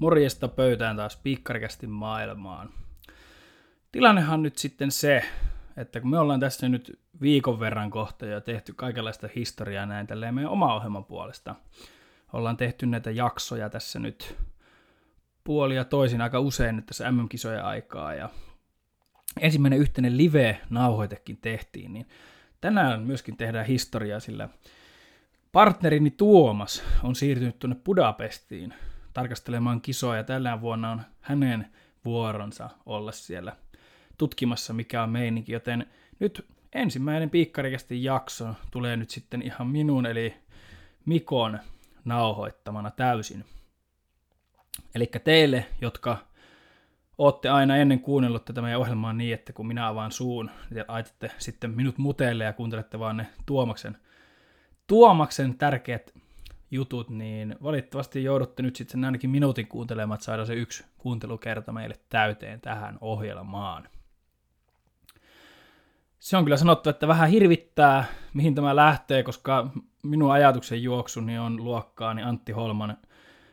Morjesta pöytään taas piikkarikästi maailmaan. Tilannehan nyt sitten se, että kun me ollaan tässä nyt viikon verran kohta ja tehty kaikenlaista historiaa näin tälleen meidän oma ohjelman puolesta. Ollaan tehty näitä jaksoja tässä nyt puoli ja toisin aika usein nyt tässä MM-kisojen aikaa ja ensimmäinen yhteinen live-nauhoitekin tehtiin, niin tänään myöskin tehdään historiaa, sillä partnerini Tuomas on siirtynyt tuonne Budapestiin tarkastelemaan kisoja. Tällä vuonna on hänen vuoronsa olla siellä tutkimassa, mikä on meininki, joten nyt ensimmäinen piikkarikästi jakso tulee nyt sitten ihan minun, eli Mikon nauhoittamana täysin. Eli teille, jotka olette aina ennen kuunnellut tätä meidän ohjelmaa niin, että kun minä avaan suun, niin aitatte sitten minut muteille ja kuuntelette vaan ne Tuomaksen, Tuomaksen tärkeät jutut, niin valitettavasti joudutte nyt sitten ainakin minuutin kuuntelemaan, että saadaan se yksi kuuntelukerta meille täyteen tähän ohjelmaan. Se on kyllä sanottu, että vähän hirvittää, mihin tämä lähtee, koska minun ajatuksen juoksuni on luokkaani Antti Holman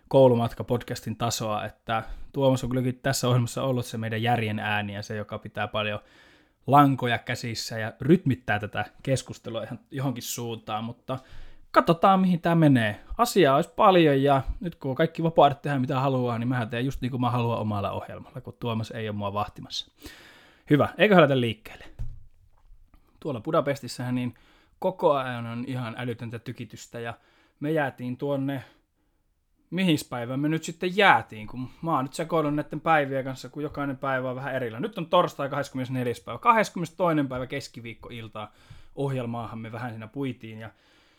koulumatka podcastin tasoa, että Tuomas on kylläkin tässä ohjelmassa ollut se meidän järjen ääni ja se, joka pitää paljon lankoja käsissä ja rytmittää tätä keskustelua ihan johonkin suuntaan, mutta katsotaan mihin tämä menee. Asiaa olisi paljon ja nyt kun kaikki vapaadet tehdä mitä haluaa, niin mä teen just niin kuin mä haluan omalla ohjelmalla, kun Tuomas ei ole mua vahtimassa. Hyvä, eikö lähdetä liikkeelle? Tuolla Budapestissähän niin koko ajan on ihan älytöntä tykitystä ja me jäätiin tuonne mihin päivään me nyt sitten jäätiin, kun mä oon nyt sekoillut näiden päivien kanssa, kun jokainen päivä on vähän erillä. Nyt on torstai 24. päivä, 22. päivä keskiviikkoiltaa ohjelmaahan me vähän siinä puitiin ja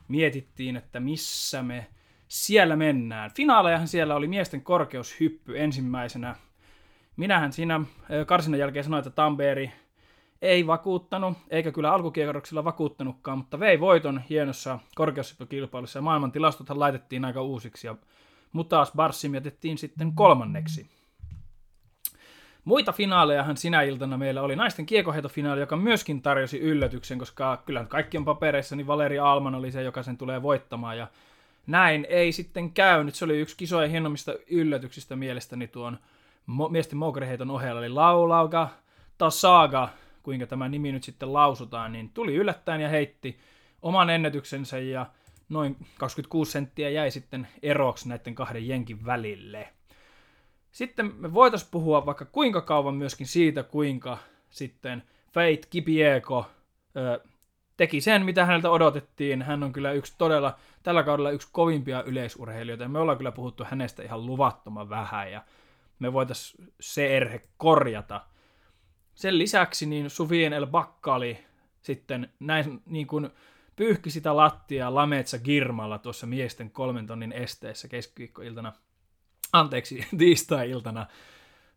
mietittiin, että missä me siellä mennään. Finaalejahan siellä oli miesten korkeushyppy ensimmäisenä. Minähän siinä karsinnan jälkeen sanoin, että Tamberi ei vakuuttanut, eikä kyllä alkukierroksilla vakuuttanutkaan, mutta vei voiton hienossa korkeushyppykilpailussa maailman tilastothan laitettiin aika uusiksi ja mutta taas Barsim jätettiin sitten kolmanneksi. Muita finaalejahan sinä iltana meillä oli naisten kiekoheitofinaali, joka myöskin tarjosi yllätyksen, koska kyllä kaikkien papereissa niin Valeri Alman oli se, joka sen tulee voittamaan. Ja näin ei sitten käynyt. Se oli yksi kisojen hienommista yllätyksistä mielestäni tuon mo- miesten moukkariheiton ohella. Eli Laulauga Tasaga, kuinka tämä nimi nyt sitten lausutaan, niin tuli yllättäen ja heitti oman ennätyksensä ja noin 26 senttiä jäi sitten eroksi näiden kahden jenkin välille. Sitten me voitaisiin puhua vaikka kuinka kauan myöskin siitä, kuinka sitten Fate Kipieko ö, teki sen, mitä häneltä odotettiin. Hän on kyllä yksi todella, tällä kaudella yksi kovimpia yleisurheilijoita, ja me ollaan kyllä puhuttu hänestä ihan luvattoman vähän, ja me voitaisiin se erhe korjata. Sen lisäksi niin Suvien El Bakkali sitten näin niin kuin pyyhki sitä lattiaa Lametsa Girmalla tuossa miesten kolmen tonnin esteessä keskiviikkoiltana, anteeksi, tiistai-iltana.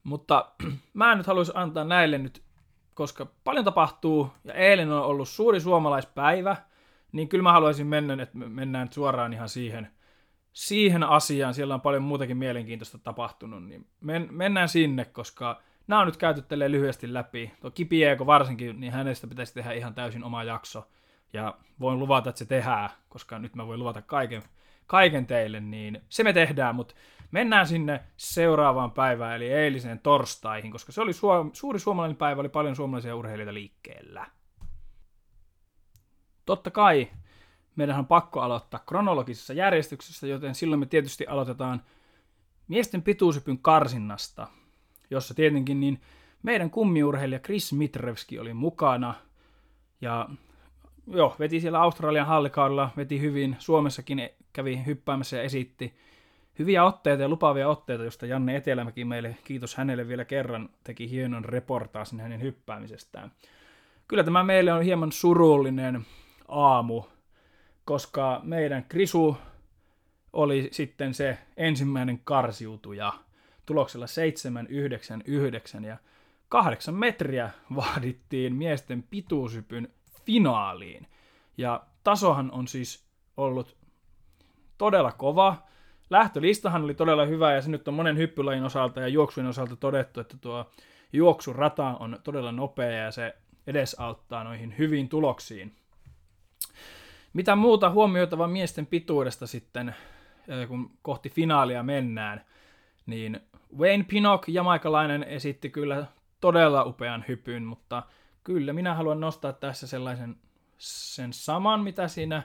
Mutta mä en nyt haluaisi antaa näille nyt, koska paljon tapahtuu ja eilen on ollut suuri suomalaispäivä, niin kyllä mä haluaisin mennä, että mennään suoraan ihan siihen, siihen asiaan. Siellä on paljon muutakin mielenkiintoista tapahtunut, niin men, mennään sinne, koska nämä on nyt käyty lyhyesti läpi. Tuo Kipieko varsinkin, niin hänestä pitäisi tehdä ihan täysin oma jakso ja voin luvata, että se tehdään, koska nyt mä voin luvata kaiken, kaiken teille, niin se me tehdään, mutta mennään sinne seuraavaan päivään, eli eiliseen torstaihin, koska se oli suo, suuri suomalainen päivä, oli paljon suomalaisia urheilijoita liikkeellä. Totta kai meidän on pakko aloittaa kronologisessa järjestyksessä, joten silloin me tietysti aloitetaan miesten pituushypyn karsinnasta, jossa tietenkin niin meidän kummiurheilija Chris Mitrevski oli mukana, ja joo, veti siellä Australian hallikaudella, veti hyvin, Suomessakin kävi hyppäämässä ja esitti hyviä otteita ja lupaavia otteita, josta Janne Etelämäki meille, kiitos hänelle vielä kerran, teki hienon reportaasin hänen hyppäämisestään. Kyllä tämä meille on hieman surullinen aamu, koska meidän Krisu oli sitten se ensimmäinen karsiutuja tuloksella 799 ja kahdeksan metriä vaadittiin miesten pituushypyn finaaliin. Ja tasohan on siis ollut todella kova. Lähtölistahan oli todella hyvä ja se nyt on monen hyppylajin osalta ja juoksujen osalta todettu, että tuo juoksurata on todella nopea ja se edesauttaa noihin hyviin tuloksiin. Mitä muuta huomioitava miesten pituudesta sitten, kun kohti finaalia mennään, niin Wayne Pinnock, jamaikalainen, esitti kyllä todella upean hypyn, mutta kyllä minä haluan nostaa tässä sellaisen sen saman, mitä siinä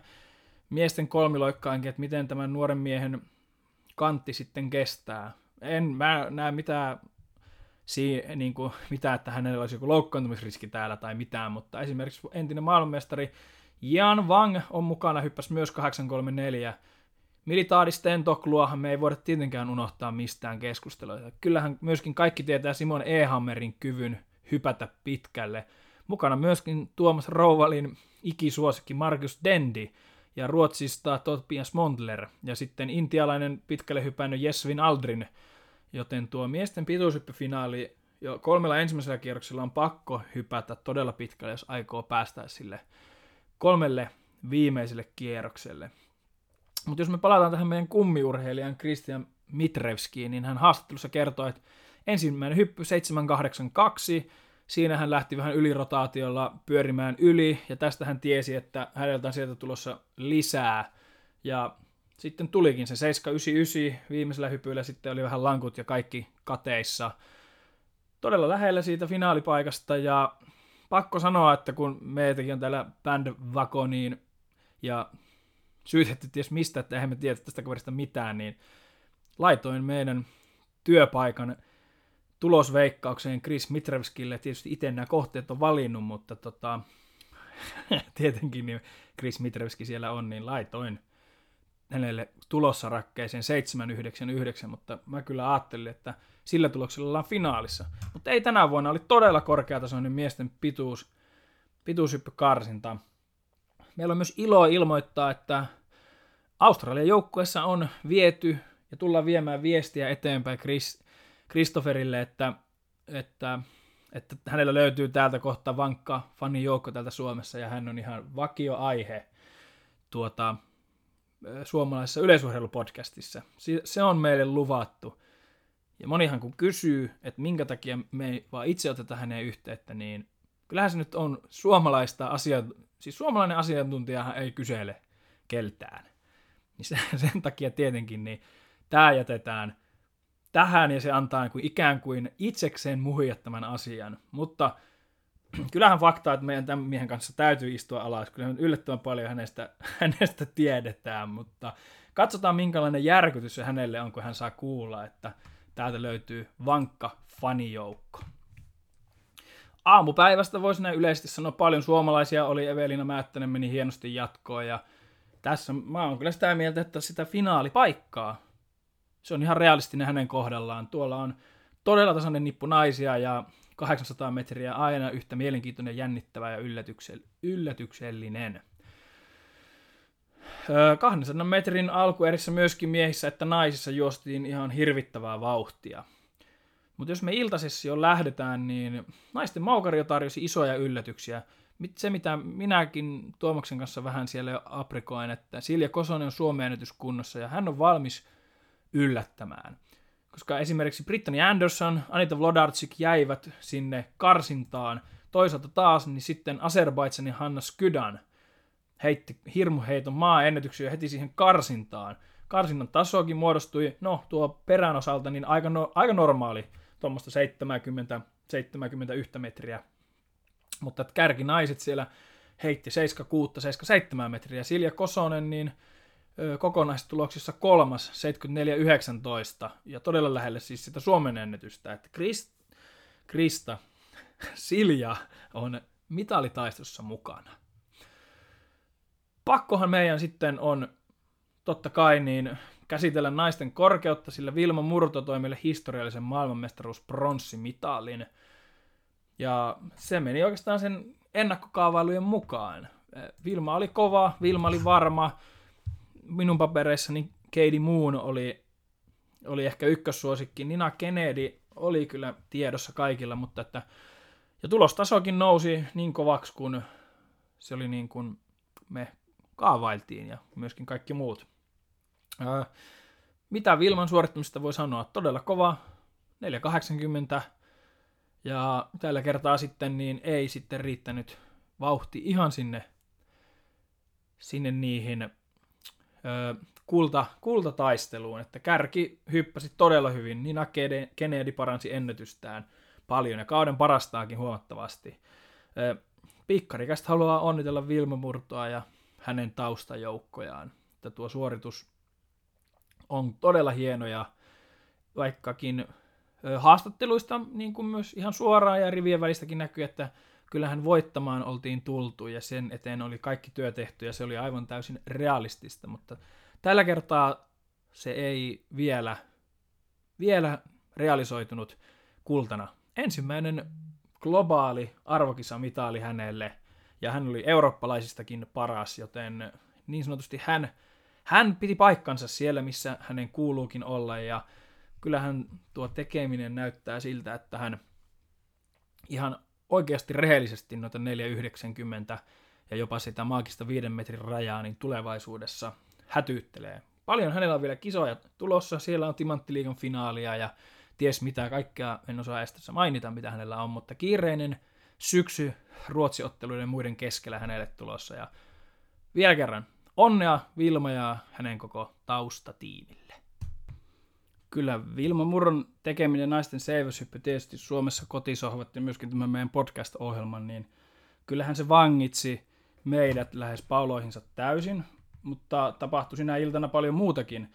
miesten kolmiloikkaankin, että miten tämän nuoren miehen kantti sitten kestää. En mä näe mitään, si, niin kuin, mitään, että hänellä olisi joku loukkaantumisriski täällä tai mitään, mutta esimerkiksi entinen maailmanmestari Jan Wang on mukana, hyppäsi myös 834. Militaadi Stentokluahan me ei voida tietenkään unohtaa mistään keskustelua. Kyllähän myöskin kaikki tietää Simon Ehammerin kyvyn hypätä pitkälle. Mukana myöskin Tuomas Rouvalin ikisuosikki Markus Dendi ja Ruotsista Tobias Mondler ja sitten intialainen pitkälle hypännyt Jesvin Aldrin, joten tuo miesten pituushyppyfinaali jo kolmella ensimmäisellä kierroksella on pakko hypätä todella pitkälle, jos aikoo päästä sille kolmelle viimeiselle kierrokselle. Mutta jos me palataan tähän meidän kummiurheilijan Christian Mitrevskiin, niin hän haastattelussa kertoi, että ensimmäinen hyppy 782, siinä hän lähti vähän ylirotaatiolla pyörimään yli, ja tästä hän tiesi, että häneltä on sieltä tulossa lisää. Ja sitten tulikin se 799 viimeisellä hypyllä, sitten oli vähän lankut ja kaikki kateissa. Todella lähellä siitä finaalipaikasta, ja pakko sanoa, että kun meitäkin on täällä bandvagoniin ja syytetty ties mistä, että eihän me tiedä tästä kaverista mitään, niin laitoin meidän työpaikan tulosveikkaukseen Chris Mitrevskille. Tietysti itse nämä kohteet on valinnut, mutta tota, tietenkin niin Chris Mitrevski siellä on, niin laitoin hänelle tulossa rakkeeseen 799, mutta mä kyllä ajattelin, että sillä tuloksella ollaan finaalissa. Mutta ei tänä vuonna, oli todella korkeatasoinen miesten pituus, pituushyppykarsinta. Meillä on myös ilo ilmoittaa, että Australian joukkueessa on viety ja tullaan viemään viestiä eteenpäin Chris, Christopherille, että, että, että hänellä löytyy täältä kohta vankka fanijoukko täältä Suomessa ja hän on ihan vakioaihe tuota, suomalaisessa yleisurheilupodcastissa. Se on meille luvattu. Ja monihan kun kysyy, että minkä takia me ei vaan itse oteta häneen yhteyttä, niin kyllähän se nyt on suomalaista asia, siis suomalainen asiantuntijahan ei kysele keltään. Niin sen, sen takia tietenkin niin tämä jätetään tähän ja se antaa niin kuin ikään kuin itsekseen muhijat asian. Mutta kyllähän fakta, että meidän tämän miehen kanssa täytyy istua alas. Kyllä yllättävän paljon hänestä, hänestä tiedetään, mutta katsotaan minkälainen järkytys se hänelle on, kun hän saa kuulla, että täältä löytyy vankka fanijoukko. Aamupäivästä voisi näin yleisesti sanoa paljon suomalaisia oli, Evelina Määttänen meni hienosti jatkoon ja tässä mä oon kyllä sitä mieltä, että sitä finaalipaikkaa, se on ihan realistinen hänen kohdallaan. Tuolla on todella tasainen nippu naisia ja 800 metriä aina yhtä mielenkiintoinen, jännittävä ja yllätyksellinen. 200 metrin alkuerissä myöskin miehissä että naisissa juostiin ihan hirvittävää vauhtia. Mutta jos me iltasessa lähdetään, niin naisten maukario tarjosi isoja yllätyksiä. Se, mitä minäkin Tuomaksen kanssa vähän siellä jo aprikoin, että Silja Kosonen on Suomen ennätyskunnossa ja hän on valmis yllättämään. Koska esimerkiksi Brittany Anderson, Anita Vlodarczyk jäivät sinne karsintaan. Toisaalta taas niin sitten Azerbaidsanin Hanna Skydan heitti hirmuheiton maa-ennätyksiä heti siihen karsintaan. Karsinnan tasoakin muodostui, no tuo perän osalta, niin aika, no, aika normaali, tuommoista 70, 71 metriä. Mutta kärkinaiset siellä heitti 76, 77 metriä. Silja Kosonen, niin kokonaistuloksissa kolmas 74-19 ja todella lähelle siis sitä Suomen ennätystä, että Krist, Krista Silja on mitalitaistossa mukana. Pakkohan meidän sitten on totta kai niin käsitellä naisten korkeutta, sillä Vilma Murto toi meille historiallisen maailmanmestaruus pronssimitalin. Ja se meni oikeastaan sen ennakkokaavailujen mukaan. Vilma oli kova, Vilma oli varma, minun papereissani Katie Moon oli, oli ehkä ykkössuosikki. Nina Kennedy oli kyllä tiedossa kaikilla, mutta että ja tulostasokin nousi niin kovaksi, kun se oli niin kuin me kaavailtiin ja myöskin kaikki muut. Ää, mitä Vilman suorittamista voi sanoa? Todella kova, 480 ja tällä kertaa sitten niin ei sitten riittänyt vauhti ihan sinne, sinne niihin kulta, kultataisteluun, että kärki hyppäsi todella hyvin. Nina Kennedy paransi ennätystään paljon ja kauden parastaakin huomattavasti. Pikkarikästä haluaa onnitella Vilma Murtoa ja hänen taustajoukkojaan. Että tuo suoritus on todella hieno ja vaikkakin haastatteluista niin kuin myös ihan suoraan ja rivien välistäkin näkyy, että kyllähän voittamaan oltiin tultu ja sen eteen oli kaikki työ tehty ja se oli aivan täysin realistista, mutta tällä kertaa se ei vielä, vielä realisoitunut kultana. Ensimmäinen globaali arvokisamitali hänelle ja hän oli eurooppalaisistakin paras, joten niin sanotusti hän, hän piti paikkansa siellä, missä hänen kuuluukin olla ja kyllähän tuo tekeminen näyttää siltä, että hän ihan oikeasti rehellisesti noita 490 ja jopa sitä maagista viiden metrin rajaa, niin tulevaisuudessa hätyyttelee. Paljon hänellä on vielä kisoja tulossa, siellä on Timanttiliigan finaalia ja ties mitä kaikkea, en osaa edes mainita mitä hänellä on, mutta kiireinen syksy ruotsiotteluiden muiden keskellä hänelle tulossa. Ja vielä kerran onnea Vilma ja hänen koko taustatiimille kyllä Vilma Murron tekeminen naisten seiväshyppy tietysti Suomessa kotisohvat ja myöskin tämä meidän podcast-ohjelman, niin kyllähän se vangitsi meidät lähes pauloihinsa täysin, mutta tapahtui sinä iltana paljon muutakin.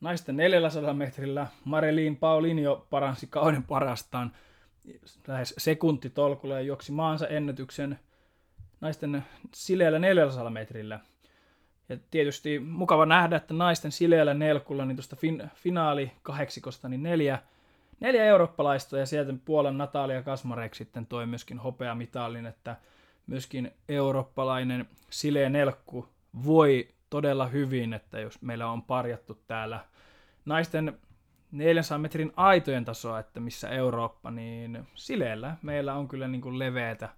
Naisten 400 metrillä Marilyn Paulinio paransi kauden parastaan lähes sekuntitolkulla ja juoksi maansa ennätyksen naisten sileällä 400 metrillä – ja tietysti mukava nähdä, että naisten sileällä nelkulla niin tuosta fin- finaali kahdeksikosta niin neljä, neljä eurooppalaista ja sieltä Puolan Natalia Kasmarek sitten toi myöskin hopeamitalin, että myöskin eurooppalainen sileä nelkku voi todella hyvin, että jos meillä on parjattu täällä naisten 400 metrin aitojen tasoa, että missä Eurooppa, niin sileellä meillä on kyllä niin kuin leveätä,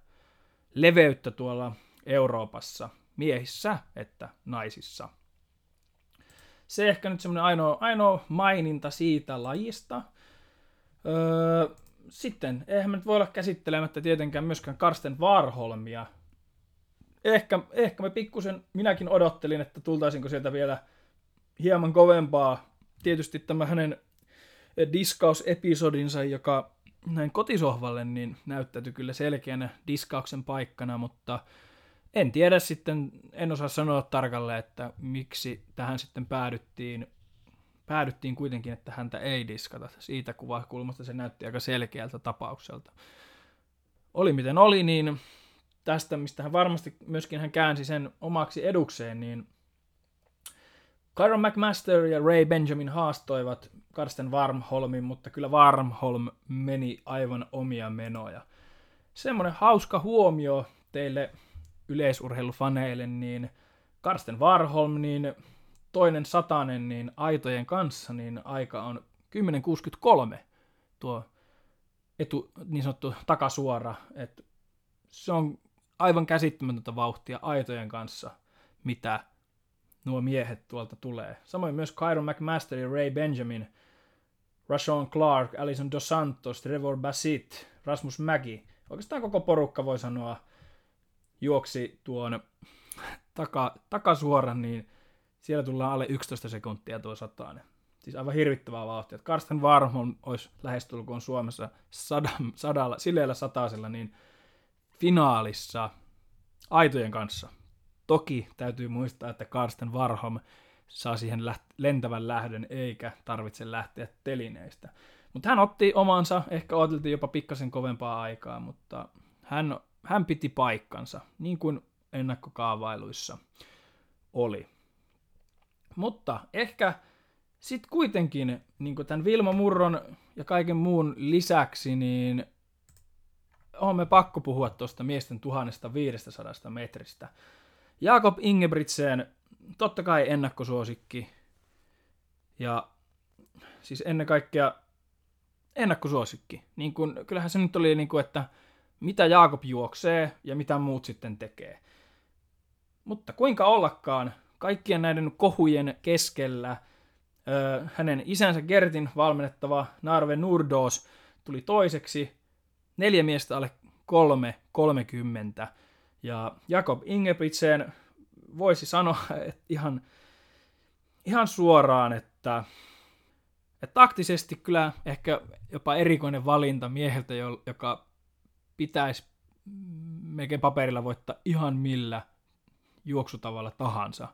leveyttä tuolla Euroopassa miehissä että naisissa. Se ehkä nyt semmoinen ainoa, ainoa maininta siitä lajista. Öö, sitten, eihän me nyt voi olla käsittelemättä tietenkään myöskään Karsten Varholmia. Ehkä, ehkä me pikkusen, minäkin odottelin, että tultaisinko sieltä vielä hieman kovempaa. Tietysti tämä hänen diskausepisodinsa, joka näin kotisohvalle, niin näyttäytyi kyllä selkeänä diskauksen paikkana, mutta en tiedä sitten, en osaa sanoa tarkalleen, että miksi tähän sitten päädyttiin, päädyttiin kuitenkin, että häntä ei diskata. Siitä kuvakulmasta se näytti aika selkeältä tapaukselta. Oli miten oli, niin tästä, mistä hän varmasti myöskin hän käänsi sen omaksi edukseen, niin Kyron McMaster ja Ray Benjamin haastoivat Karsten Warmholmin, mutta kyllä Warmholm meni aivan omia menoja. Semmoinen hauska huomio teille yleisurheilufaneille, niin Karsten Warholm, niin toinen satanen, niin aitojen kanssa, niin aika on 10.63 tuo etu, niin sanottu takasuora. Et se on aivan käsittämätöntä vauhtia aitojen kanssa, mitä nuo miehet tuolta tulee. Samoin myös Kyron McMaster ja Ray Benjamin, Rashawn Clark, Alison Dos Santos, Trevor Bassett, Rasmus Mäki. Oikeastaan koko porukka voi sanoa juoksi tuon taka, takasuoran, niin siellä tullaan alle 11 sekuntia tuo satainen. Siis aivan hirvittävää vauhtia. Karsten Warholm olisi lähestulkoon Suomessa sadan, sadalla, sileellä sataisella, niin finaalissa aitojen kanssa. Toki täytyy muistaa, että Karsten Warholm saa siihen lentävän lähdön, eikä tarvitse lähteä telineistä. Mutta hän otti omansa, ehkä odoteltiin jopa pikkasen kovempaa aikaa, mutta hän hän piti paikkansa, niin kuin ennakkokaavailuissa oli. Mutta ehkä sitten kuitenkin niin tämän Vilma Murron ja kaiken muun lisäksi, niin on me pakko puhua tuosta miesten 1500 metristä. Jakob Ingebrigtsen, totta kai ennakkosuosikki. Ja siis ennen kaikkea ennakkosuosikki. Niin kun, kyllähän se nyt oli niin kuin, että mitä Jaakob juoksee ja mitä muut sitten tekee. Mutta kuinka ollakaan, kaikkien näiden kohujen keskellä ö, hänen isänsä Gertin valmennettava Narve Nurdos tuli toiseksi, neljä miestä alle kolme, 30. Ja Jakob Ingebrigtsen voisi sanoa, että ihan ihan suoraan, että, että taktisesti kyllä ehkä jopa erikoinen valinta mieheltä, joka pitäisi melkein paperilla voittaa ihan millä juoksutavalla tahansa.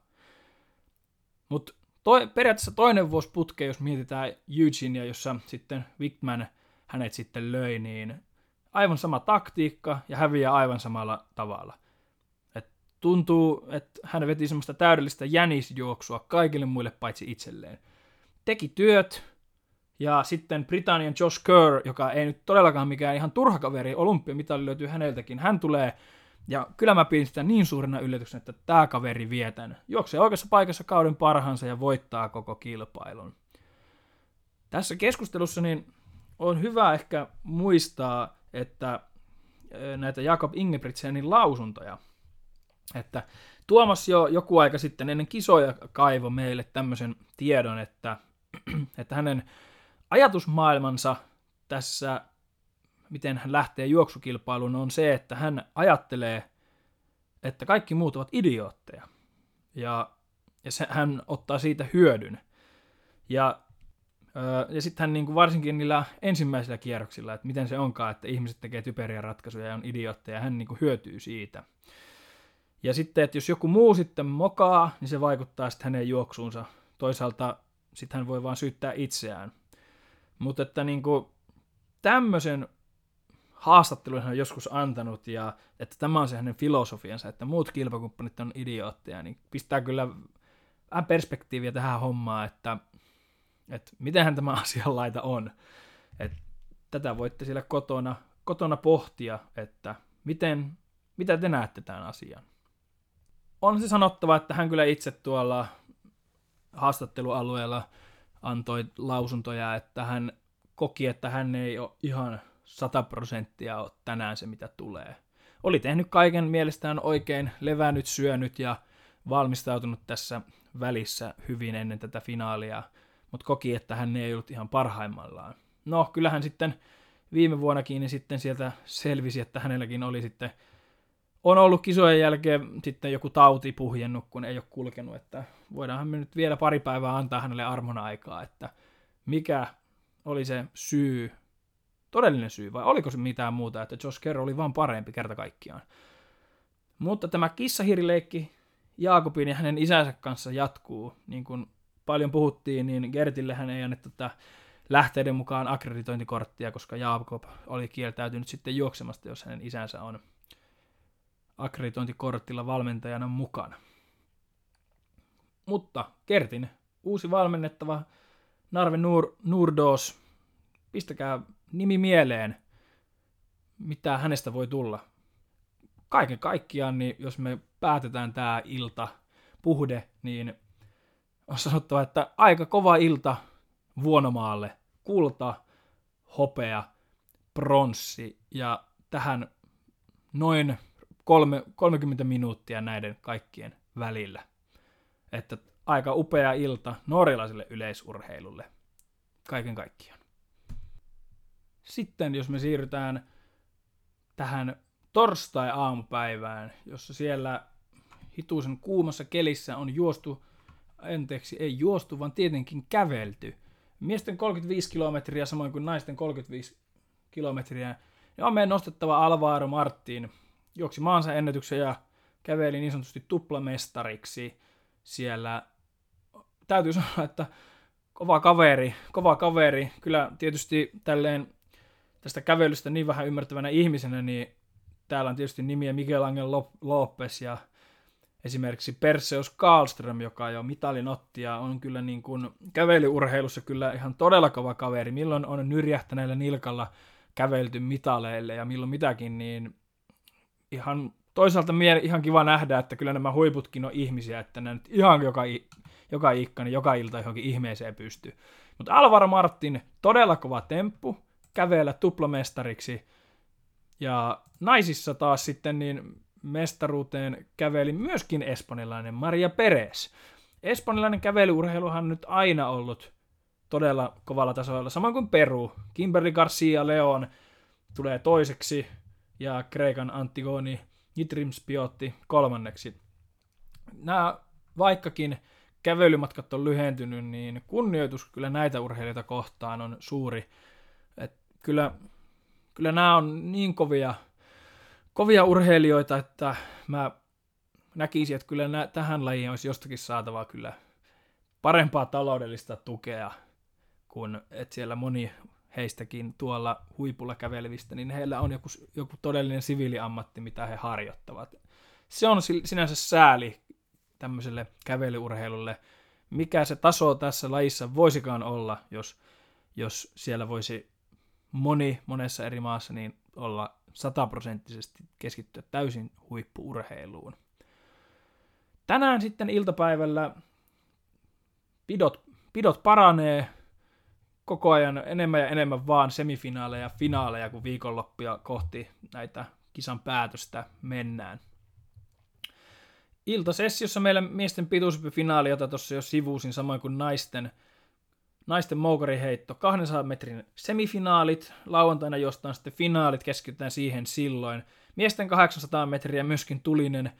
Mutta toi, periaatteessa toinen vuosi putke, jos mietitään Eugenia, jossa sitten Wickman hänet sitten löi, niin aivan sama taktiikka ja häviää aivan samalla tavalla. Et tuntuu, että hän veti semmoista täydellistä jänisjuoksua kaikille muille paitsi itselleen. Teki työt, ja sitten Britannian Josh Kerr, joka ei nyt todellakaan mikään ihan turha kaveri, olympiamitali löytyy häneltäkin, hän tulee ja kyllä mä pidin sitä niin suurena yllätyksenä, että tämä kaveri vietän. Juoksee oikeassa paikassa kauden parhaansa ja voittaa koko kilpailun. Tässä keskustelussa niin on hyvä ehkä muistaa, että näitä Jakob Ingebrigtsenin lausuntoja. Että Tuomas jo joku aika sitten ennen kisoja kaivo meille tämmöisen tiedon, että, että hänen ajatusmaailmansa tässä miten hän lähtee juoksukilpailuun, on se, että hän ajattelee, että kaikki muut ovat idiootteja. Ja, ja se, hän ottaa siitä hyödyn. Ja, ja sitten hän niin kuin varsinkin niillä ensimmäisillä kierroksilla, että miten se onkaan, että ihmiset tekee typeriä ratkaisuja ja on idiootteja, hän niin kuin hyötyy siitä. Ja sitten, että jos joku muu sitten mokaa, niin se vaikuttaa sitten hänen juoksuunsa. Toisaalta sitten hän voi vaan syyttää itseään. Mutta että niin kuin, tämmöisen haastatteluja hän on joskus antanut, ja että tämä on se hänen filosofiansa, että muut kilpakumppanit on idiootteja, niin pistää kyllä vähän perspektiiviä tähän hommaan, että, että mitenhän tämä asianlaita on. Että tätä voitte siellä kotona, kotona pohtia, että miten, mitä te näette tämän asian. On se sanottava, että hän kyllä itse tuolla haastattelualueella antoi lausuntoja, että hän koki, että hän ei ole ihan 100 prosenttia tänään se, mitä tulee. Oli tehnyt kaiken mielestään oikein, levännyt, syönyt ja valmistautunut tässä välissä hyvin ennen tätä finaalia, mutta koki, että hän ei ollut ihan parhaimmallaan. No, kyllähän sitten viime vuonnakin niin sitten sieltä selvisi, että hänelläkin oli sitten, on ollut kisojen jälkeen sitten joku tauti puhjennut, kun ei ole kulkenut, että voidaanhan me nyt vielä pari päivää antaa hänelle armon aikaa, että mikä oli se syy todellinen syy, vai oliko se mitään muuta, että Josh Kerr oli vaan parempi kerta kaikkiaan. Mutta tämä kissahirileikki Jaakobin ja hänen isänsä kanssa jatkuu. Niin kuin paljon puhuttiin, niin Gertille hän ei annettu tätä lähteiden mukaan akkreditointikorttia, koska Jaakob oli kieltäytynyt sitten juoksemasta, jos hänen isänsä on akkreditointikortilla valmentajana mukana. Mutta Kertin uusi valmennettava Narve Nur, Nurdos, pistäkää nimi mieleen, mitä hänestä voi tulla. Kaiken kaikkiaan, niin jos me päätetään tämä ilta puhde, niin on sanottava, että aika kova ilta Vuonomaalle. Kulta, hopea, pronssi ja tähän noin kolme, 30 minuuttia näiden kaikkien välillä. Että aika upea ilta norjalaiselle yleisurheilulle kaiken kaikkiaan. Sitten jos me siirrytään tähän torstai-aamupäivään, jossa siellä hituisen kuumassa kelissä on juostu, enteeksi ei juostu, vaan tietenkin kävelty. Miesten 35 kilometriä samoin kuin naisten 35 kilometriä. Ja on meidän nostettava Alvaro Martin. Juoksi maansa ennätyksen ja käveli niin sanotusti tuplamestariksi siellä. Täytyy sanoa, että kova kaveri, kova kaveri. Kyllä tietysti tälleen tästä kävelystä niin vähän ymmärtävänä ihmisenä, niin täällä on tietysti nimiä Miguel Angel Lopez ja esimerkiksi Perseus Karlström, joka jo mitalin otti ja on kyllä niin kuin kävelyurheilussa kyllä ihan todella kova kaveri. Milloin on nyrjähtäneellä nilkalla kävelty mitaleille ja milloin mitäkin, niin ihan toisaalta mie- ihan kiva nähdä, että kyllä nämä huiputkin on ihmisiä, että ne nyt ihan joka, joka niin joka ilta johonkin ihmeeseen pystyy. Mutta Alvaro Martin, todella kova temppu, kävellä tuplamestariksi. Ja naisissa taas sitten niin mestaruuteen käveli myöskin espanjalainen Maria Perez. Espanjalainen kävelyurheiluhan on nyt aina ollut todella kovalla tasolla, samoin kuin Peru. Kimberly Garcia Leon tulee toiseksi ja Kreikan Antigoni Nitrimspiotti kolmanneksi. Nämä vaikkakin kävelymatkat on lyhentynyt, niin kunnioitus kyllä näitä urheilijoita kohtaan on suuri. Et kyllä, kyllä nämä on niin kovia, kovia urheilijoita, että mä näkisin, että kyllä nää, tähän lajiin olisi jostakin saatavaa kyllä parempaa taloudellista tukea, kun että siellä moni heistäkin tuolla huipulla kävelevistä, niin heillä on joku, joku todellinen siviiliammatti, mitä he harjoittavat. Se on sinänsä sääli tämmöiselle kävelyurheilulle, mikä se taso tässä lajissa voisikaan olla, jos, jos siellä voisi moni monessa eri maassa niin olla sataprosenttisesti keskittyä täysin huippuurheiluun. Tänään sitten iltapäivällä pidot, pidot paranee koko ajan enemmän ja enemmän vaan semifinaaleja ja finaaleja, kun viikonloppia kohti näitä kisan päätöstä mennään. Iltasessiossa meillä miesten pituushyppyfinaali, jota tuossa jo sivuusin, samoin kuin naisten, naisten moukariheitto, 200 metrin semifinaalit, lauantaina jostain sitten finaalit, keskitytään siihen silloin. Miesten 800 metriä myöskin tulinen,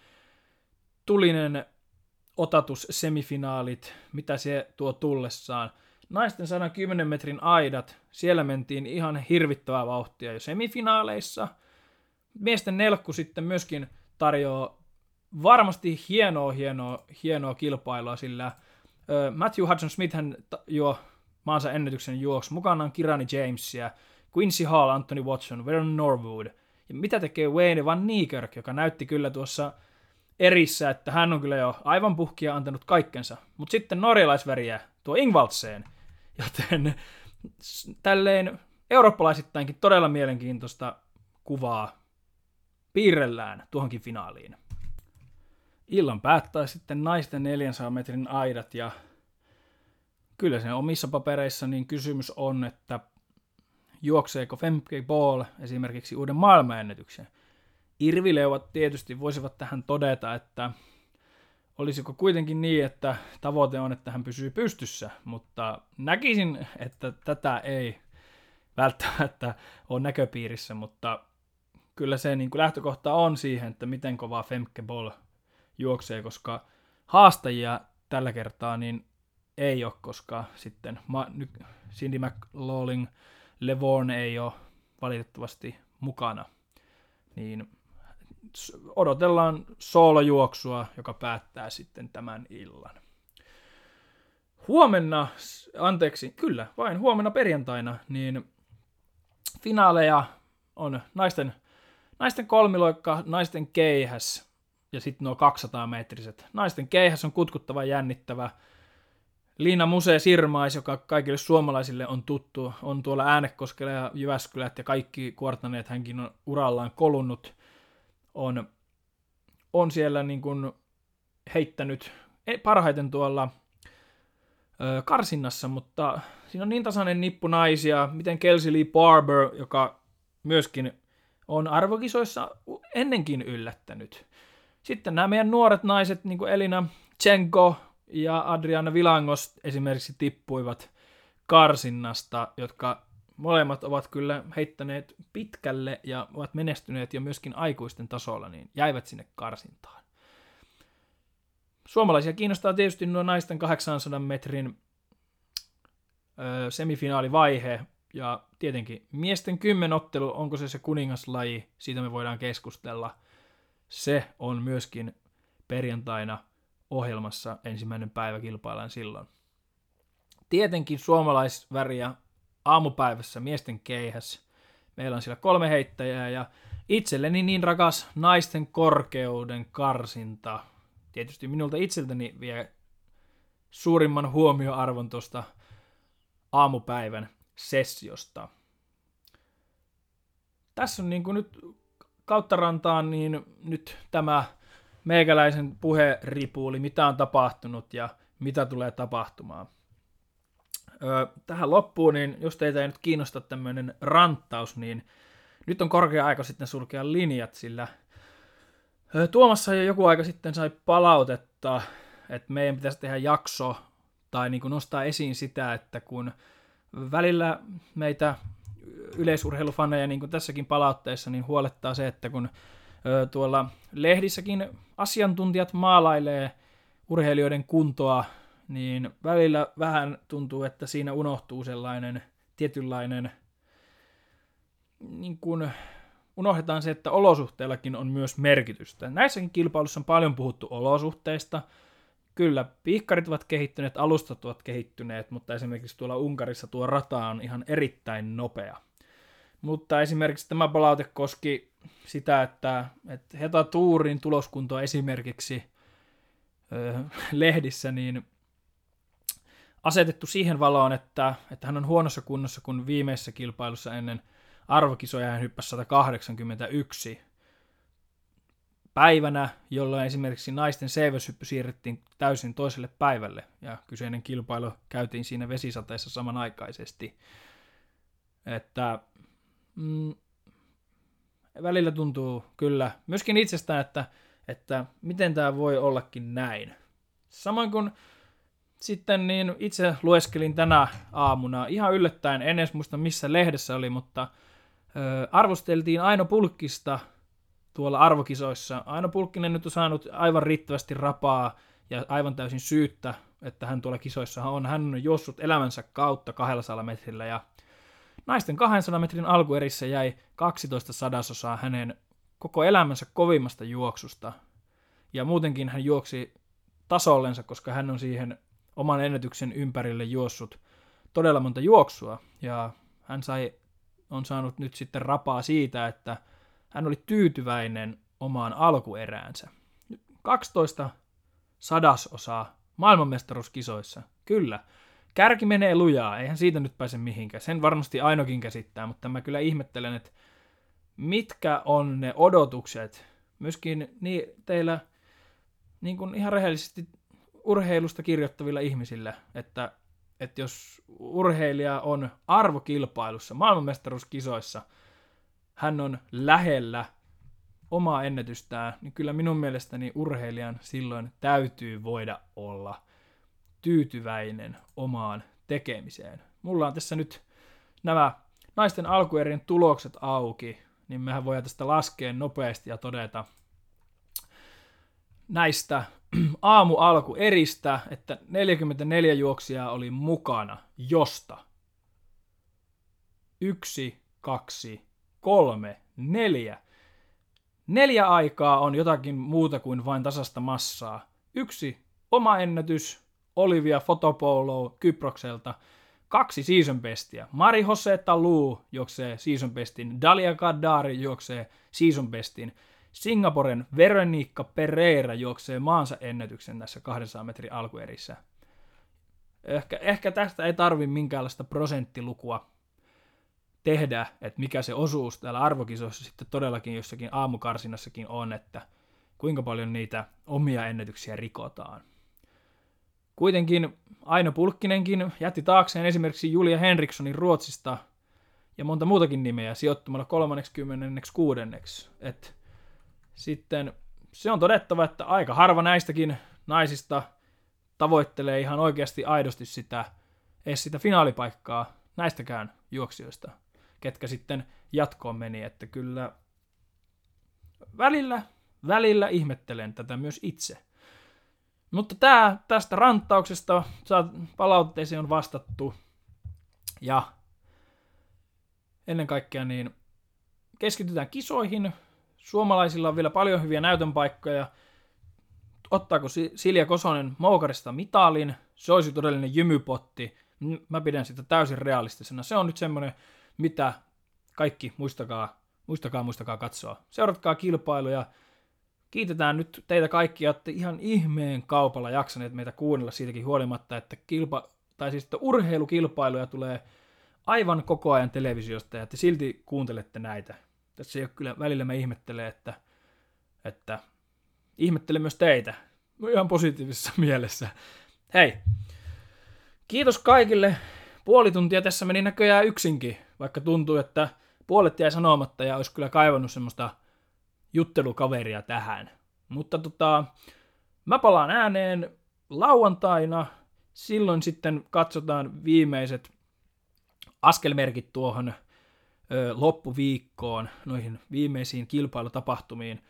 tulinen otatus semifinaalit, mitä se tuo tullessaan. Naisten 110 metrin aidat, siellä mentiin ihan hirvittävää vauhtia jo semifinaaleissa. Miesten nelkku sitten myöskin tarjoaa varmasti hienoa, hienoa, hienoa kilpailua, sillä Matthew Hudson Smith hän jo maansa ennätyksen juoksi. Mukana on Kirani Jamesia, Quincy Hall, Anthony Watson, Vernon Norwood. Ja mitä tekee Wayne Van Niekerk, joka näytti kyllä tuossa erissä, että hän on kyllä jo aivan puhkia antanut kaikkensa. Mutta sitten norjalaisväriä tuo Ingvaldseen, joten tälleen eurooppalaisittainkin todella mielenkiintoista kuvaa piirrellään tuohonkin finaaliin. Illan päättää sitten naisten 400 metrin aidat ja kyllä sen omissa papereissa niin kysymys on, että juokseeko Femke Ball esimerkiksi uuden maailmanennätyksen. Irvileuvat tietysti voisivat tähän todeta, että olisiko kuitenkin niin, että tavoite on, että hän pysyy pystyssä, mutta näkisin, että tätä ei välttämättä ole näköpiirissä, mutta kyllä se niin kuin lähtökohta on siihen, että miten kovaa Femke Ball juoksee, koska haastajia tällä kertaa niin ei ole, koska sitten ma, ny, Cindy McLaughlin Levon ei ole valitettavasti mukana. Niin odotellaan soolojuoksua, joka päättää sitten tämän illan. Huomenna, anteeksi, kyllä, vain huomenna perjantaina, niin finaaleja on naisten, naisten kolmiloikka, naisten keihäs ja sitten nuo 200 metriset. Naisten keihäs on kutkuttava jännittävä. Liina Musee Sirmais, joka kaikille suomalaisille on tuttu, on tuolla Äänekoskella ja Jyväskylät ja kaikki kuortaneet hänkin on urallaan kolunnut on, on siellä niin kuin heittänyt e, parhaiten tuolla ö, karsinnassa, mutta siinä on niin tasainen nippu naisia, miten Kelsey Lee Barber, joka myöskin on arvokisoissa ennenkin yllättänyt. Sitten nämä meidän nuoret naiset, niin kuin Elina Chenko ja Adriana Vilangos esimerkiksi tippuivat karsinnasta, jotka molemmat ovat kyllä heittäneet pitkälle ja ovat menestyneet jo myöskin aikuisten tasolla, niin jäivät sinne karsintaan. Suomalaisia kiinnostaa tietysti nuo naisten 800 metrin semifinaalivaihe, ja tietenkin miesten kymmenottelu, onko se se kuningaslaji, siitä me voidaan keskustella. Se on myöskin perjantaina ohjelmassa ensimmäinen päivä kilpaillaan silloin. Tietenkin suomalaisväriä aamupäivässä miesten keihäs. Meillä on siellä kolme heittäjää ja itselleni niin rakas naisten korkeuden karsinta. Tietysti minulta itseltäni vie suurimman huomioarvon tuosta aamupäivän sessiosta. Tässä on niin kuin nyt kautta rantaan niin nyt tämä meikäläisen puheripuuli, mitä on tapahtunut ja mitä tulee tapahtumaan. Tähän loppuun, niin jos teitä ei nyt kiinnosta tämmöinen ranttaus, niin nyt on korkea aika sitten sulkea linjat, sillä Tuomassa jo joku aika sitten sai palautetta, että meidän pitäisi tehdä jakso tai niin kuin nostaa esiin sitä, että kun välillä meitä yleisurheilufaneja, niin kuin tässäkin palautteessa, niin huolettaa se, että kun tuolla lehdissäkin asiantuntijat maalailee urheilijoiden kuntoa niin välillä vähän tuntuu, että siinä unohtuu sellainen tietynlainen, niin kuin unohdetaan se, että olosuhteillakin on myös merkitystä. Näissäkin kilpailussa on paljon puhuttu olosuhteista. Kyllä, piikkarit ovat kehittyneet, alustat ovat kehittyneet, mutta esimerkiksi tuolla Unkarissa tuo rata on ihan erittäin nopea. Mutta esimerkiksi tämä palaute koski sitä, että, että Heta Tuurin tuloskunto esimerkiksi lehdissä niin asetettu siihen valoon, että, että hän on huonossa kunnossa, kun viimeisessä kilpailussa ennen arvokisoja hän hyppäsi 181 päivänä, jolloin esimerkiksi naisten seiväshyppy siirrettiin täysin toiselle päivälle, ja kyseinen kilpailu käytiin siinä vesisateessa samanaikaisesti. Että mm, välillä tuntuu kyllä myöskin itsestään, että, että miten tämä voi ollakin näin. Samoin kuin sitten niin itse lueskelin tänä aamuna ihan yllättäen, en edes muista missä lehdessä oli, mutta ö, arvosteltiin Aino Pulkkista tuolla arvokisoissa. Aino Pulkkinen nyt on saanut aivan riittävästi rapaa ja aivan täysin syyttä, että hän tuolla kisoissa on. Hän on juossut elämänsä kautta 200 metrillä ja naisten 200 metrin alkuerissä jäi 12 sadasosaa hänen koko elämänsä kovimmasta juoksusta. Ja muutenkin hän juoksi tasollensa, koska hän on siihen oman ennätyksen ympärille juossut todella monta juoksua. Ja hän sai, on saanut nyt sitten rapaa siitä, että hän oli tyytyväinen omaan alkueräänsä. 12 sadasosaa maailmanmestaruuskisoissa. Kyllä. Kärki menee lujaa, eihän siitä nyt pääse mihinkään. Sen varmasti ainokin käsittää, mutta mä kyllä ihmettelen, että mitkä on ne odotukset myöskin niin teillä niin kuin ihan rehellisesti urheilusta kirjoittavilla ihmisillä, että, että jos urheilija on arvokilpailussa, maailmanmestaruuskisoissa, hän on lähellä omaa ennätystään, niin kyllä minun mielestäni urheilijan silloin täytyy voida olla tyytyväinen omaan tekemiseen. Mulla on tässä nyt nämä naisten alkuerien tulokset auki, niin mehän voidaan tästä laskea nopeasti ja todeta näistä aamu alku eristä, että 44 juoksijaa oli mukana josta. Yksi, kaksi, kolme, neljä. Neljä aikaa on jotakin muuta kuin vain tasasta massaa. Yksi oma ennätys, Olivia Fotopolo Kyprokselta. Kaksi season bestia. Mari Jose Talu juoksee season bestin. Dalia Kaddari juoksee season bestin. Singaporen Veronika Pereira juoksee maansa ennätyksen tässä 200 metrin alkuerissä. Ehkä, ehkä tästä ei tarvi minkäänlaista prosenttilukua tehdä, että mikä se osuus täällä arvokisoissa sitten todellakin jossakin aamukarsinassakin on, että kuinka paljon niitä omia ennätyksiä rikotaan. Kuitenkin Aino Pulkkinenkin jätti taakseen esimerkiksi Julia Henrikssonin Ruotsista ja monta muutakin nimeä sijoittumalla 36. Että sitten se on todettava, että aika harva näistäkin naisista tavoittelee ihan oikeasti aidosti sitä, edes sitä finaalipaikkaa näistäkään juoksijoista, ketkä sitten jatkoon meni, että kyllä välillä, välillä ihmettelen tätä myös itse. Mutta tämä tästä ranttauksesta palautteeseen on vastattu. Ja ennen kaikkea niin keskitytään kisoihin, Suomalaisilla on vielä paljon hyviä näytön paikkoja. Ottaako Silja Kosonen Moukarista mitalin? Se olisi todellinen jymypotti. Mä pidän sitä täysin realistisena. Se on nyt semmoinen, mitä kaikki muistakaa, muistakaa, muistakaa katsoa. Seuratkaa kilpailuja. Kiitetään nyt teitä kaikkia, että ihan ihmeen kaupalla jaksaneet meitä kuunnella siitäkin huolimatta, että, kilpa, tai siis, että urheilukilpailuja tulee aivan koko ajan televisiosta ja te silti kuuntelette näitä. Tässä ei ole kyllä, välillä mä ihmettelen, että, että ihmettelen myös teitä. Ihan positiivisessa mielessä. Hei, kiitos kaikille. Puoli tuntia tässä meni näköjään yksinkin, vaikka tuntuu, että puolet jäi sanomatta ja olisi kyllä kaivannut semmoista juttelukaveria tähän. Mutta tota, mä palaan ääneen lauantaina, silloin sitten katsotaan viimeiset askelmerkit tuohon loppuviikkoon, noihin viimeisiin kilpailutapahtumiin.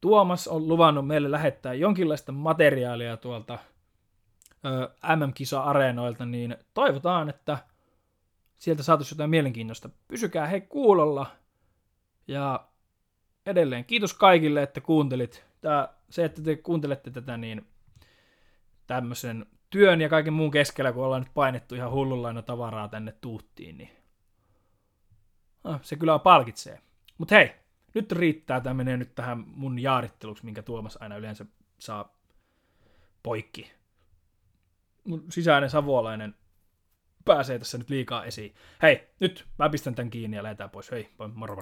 Tuomas on luvannut meille lähettää jonkinlaista materiaalia tuolta MM-kisa-areenoilta, niin toivotaan, että sieltä saataisiin jotain mielenkiintoista. Pysykää hei kuulolla ja edelleen kiitos kaikille, että kuuntelit. Tää, se, että te kuuntelette tätä, niin tämmöisen työn ja kaiken muun keskellä, kun ollaan nyt painettu ihan hullullaina tavaraa tänne tuuttiin, niin no, se kyllä palkitsee. Mutta hei, nyt riittää, tämä menee nyt tähän mun jaaritteluksi, minkä Tuomas aina yleensä saa poikki. Mun sisäinen savuolainen pääsee tässä nyt liikaa esiin. Hei, nyt mä pistän tän kiinni ja lähdetään pois. Hei, moro moro.